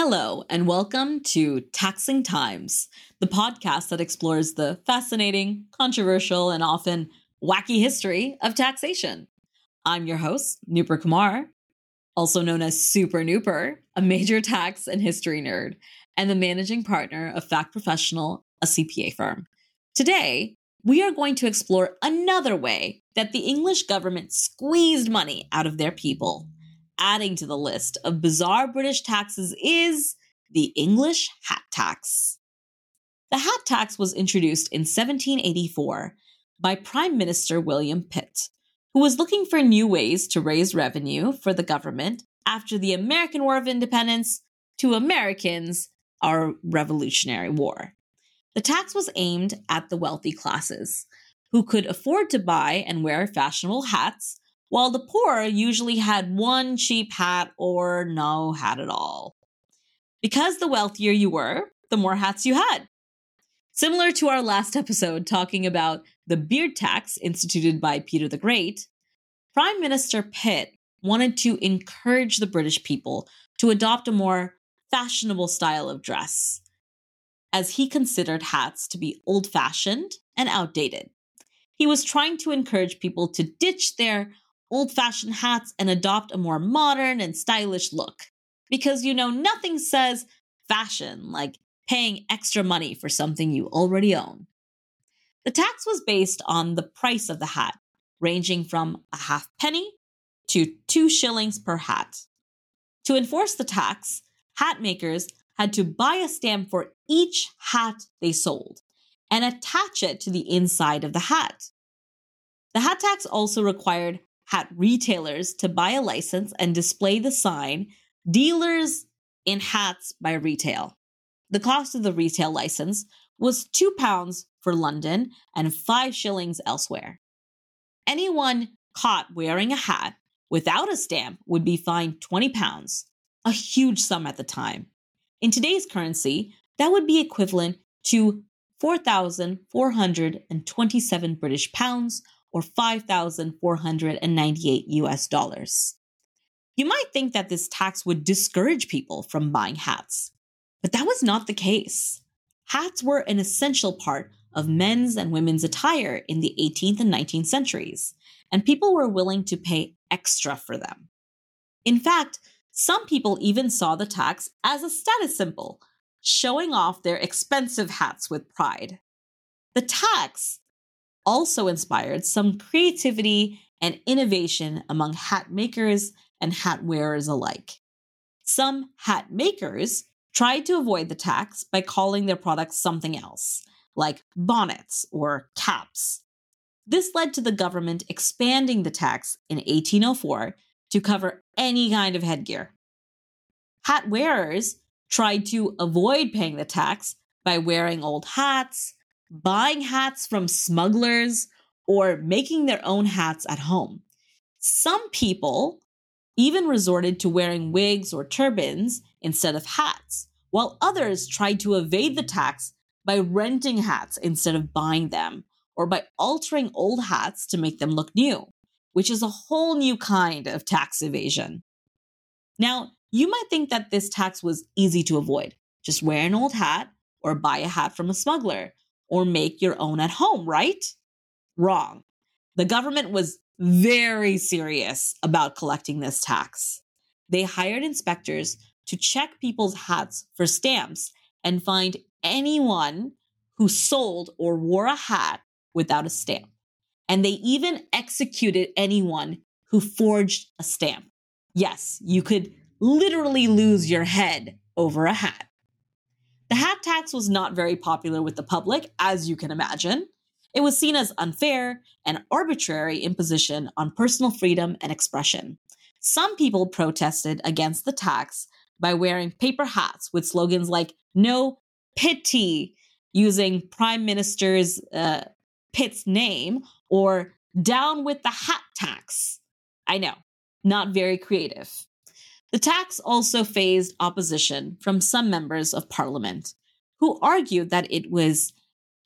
Hello, and welcome to Taxing Times, the podcast that explores the fascinating, controversial, and often wacky history of taxation. I'm your host, Nooper Kumar, also known as Super Nooper, a major tax and history nerd, and the managing partner of Fact Professional, a CPA firm. Today, we are going to explore another way that the English government squeezed money out of their people adding to the list of bizarre British taxes is the English hat tax. The hat tax was introduced in 1784 by Prime Minister William Pitt, who was looking for new ways to raise revenue for the government after the American War of Independence to Americans, our Revolutionary War. The tax was aimed at the wealthy classes, who could afford to buy and wear fashionable hats while the poor usually had one cheap hat or no hat at all. Because the wealthier you were, the more hats you had. Similar to our last episode talking about the beard tax instituted by Peter the Great, Prime Minister Pitt wanted to encourage the British people to adopt a more fashionable style of dress, as he considered hats to be old fashioned and outdated. He was trying to encourage people to ditch their old fashioned hats and adopt a more modern and stylish look. Because you know, nothing says fashion like paying extra money for something you already own. The tax was based on the price of the hat, ranging from a half penny to two shillings per hat. To enforce the tax, hat makers had to buy a stamp for each hat they sold and attach it to the inside of the hat. The hat tax also required hat retailers to buy a license and display the sign Dealers in Hats by Retail. The cost of the retail license was £2 for London and 5 shillings elsewhere. Anyone caught wearing a hat without a stamp would be fined £20, a huge sum at the time. In today's currency, that would be equivalent to 4,427 British pounds or 5,498 US dollars. You might think that this tax would discourage people from buying hats, but that was not the case. Hats were an essential part of men's and women's attire in the 18th and 19th centuries, and people were willing to pay extra for them. In fact, some people even saw the tax as a status symbol, showing off their expensive hats with pride. The tax also inspired some creativity and innovation among hat makers and hat wearers alike. Some hat makers tried to avoid the tax by calling their products something else, like bonnets or caps. This led to the government expanding the tax in 1804 to cover any kind of headgear. Hat wearers tried to avoid paying the tax by wearing old hats, buying hats from smugglers, or making their own hats at home. Some people even resorted to wearing wigs or turbans instead of hats, while others tried to evade the tax by renting hats instead of buying them, or by altering old hats to make them look new, which is a whole new kind of tax evasion. Now, you might think that this tax was easy to avoid. Just wear an old hat or buy a hat from a smuggler or make your own at home, right? Wrong. The government was very serious about collecting this tax. They hired inspectors to check people's hats for stamps and find anyone who sold or wore a hat without a stamp. And they even executed anyone who forged a stamp. Yes, you could literally lose your head over a hat. The hat tax was not very popular with the public, as you can imagine. It was seen as unfair and arbitrary imposition on personal freedom and expression. Some people protested against the tax by wearing paper hats with slogans like no pity using prime minister's uh, pitt's name or down with the hat tax i know not very creative the tax also faced opposition from some members of parliament, who argued that it was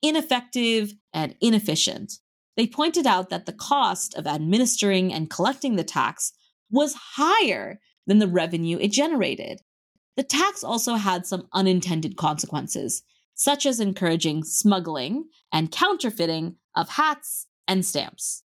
ineffective and inefficient. They pointed out that the cost of administering and collecting the tax was higher than the revenue it generated. The tax also had some unintended consequences, such as encouraging smuggling and counterfeiting of hats and stamps.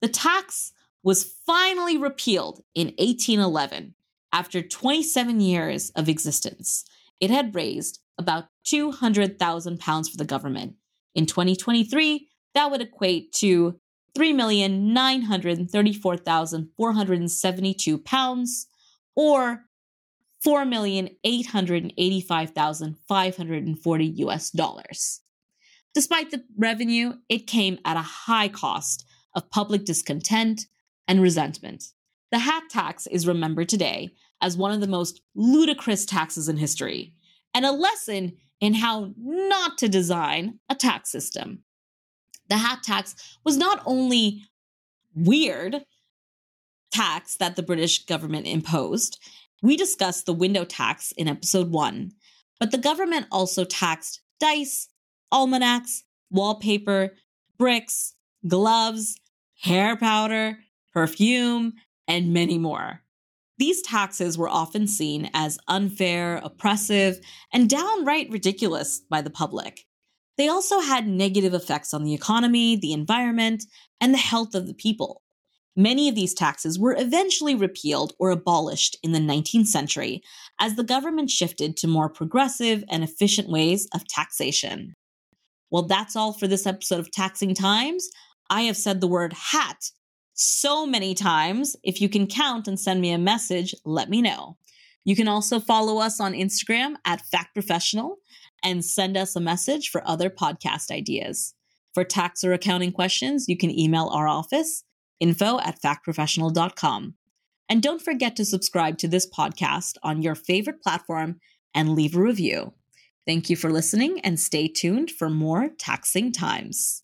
The tax was finally repealed in 1811 after 27 years of existence. It had raised about 200,000 pounds for the government. In 2023, that would equate to 3,934,472 pounds or 4,885,540 US dollars. Despite the revenue, it came at a high cost of public discontent and resentment. The hat tax is remembered today as one of the most ludicrous taxes in history and a lesson in how not to design a tax system. The hat tax was not only weird tax that the British government imposed, we discussed the window tax in episode 1, but the government also taxed dice, almanacs, wallpaper, bricks, gloves, hair powder, perfume, and many more. These taxes were often seen as unfair, oppressive, and downright ridiculous by the public. They also had negative effects on the economy, the environment, and the health of the people. Many of these taxes were eventually repealed or abolished in the 19th century as the government shifted to more progressive and efficient ways of taxation. Well, that's all for this episode of Taxing Times. I have said the word hat so many times. If you can count and send me a message, let me know. You can also follow us on Instagram at Fact Professional and send us a message for other podcast ideas. For tax or accounting questions, you can email our office, info at factprofessional.com. And don't forget to subscribe to this podcast on your favorite platform and leave a review. Thank you for listening and stay tuned for more taxing times.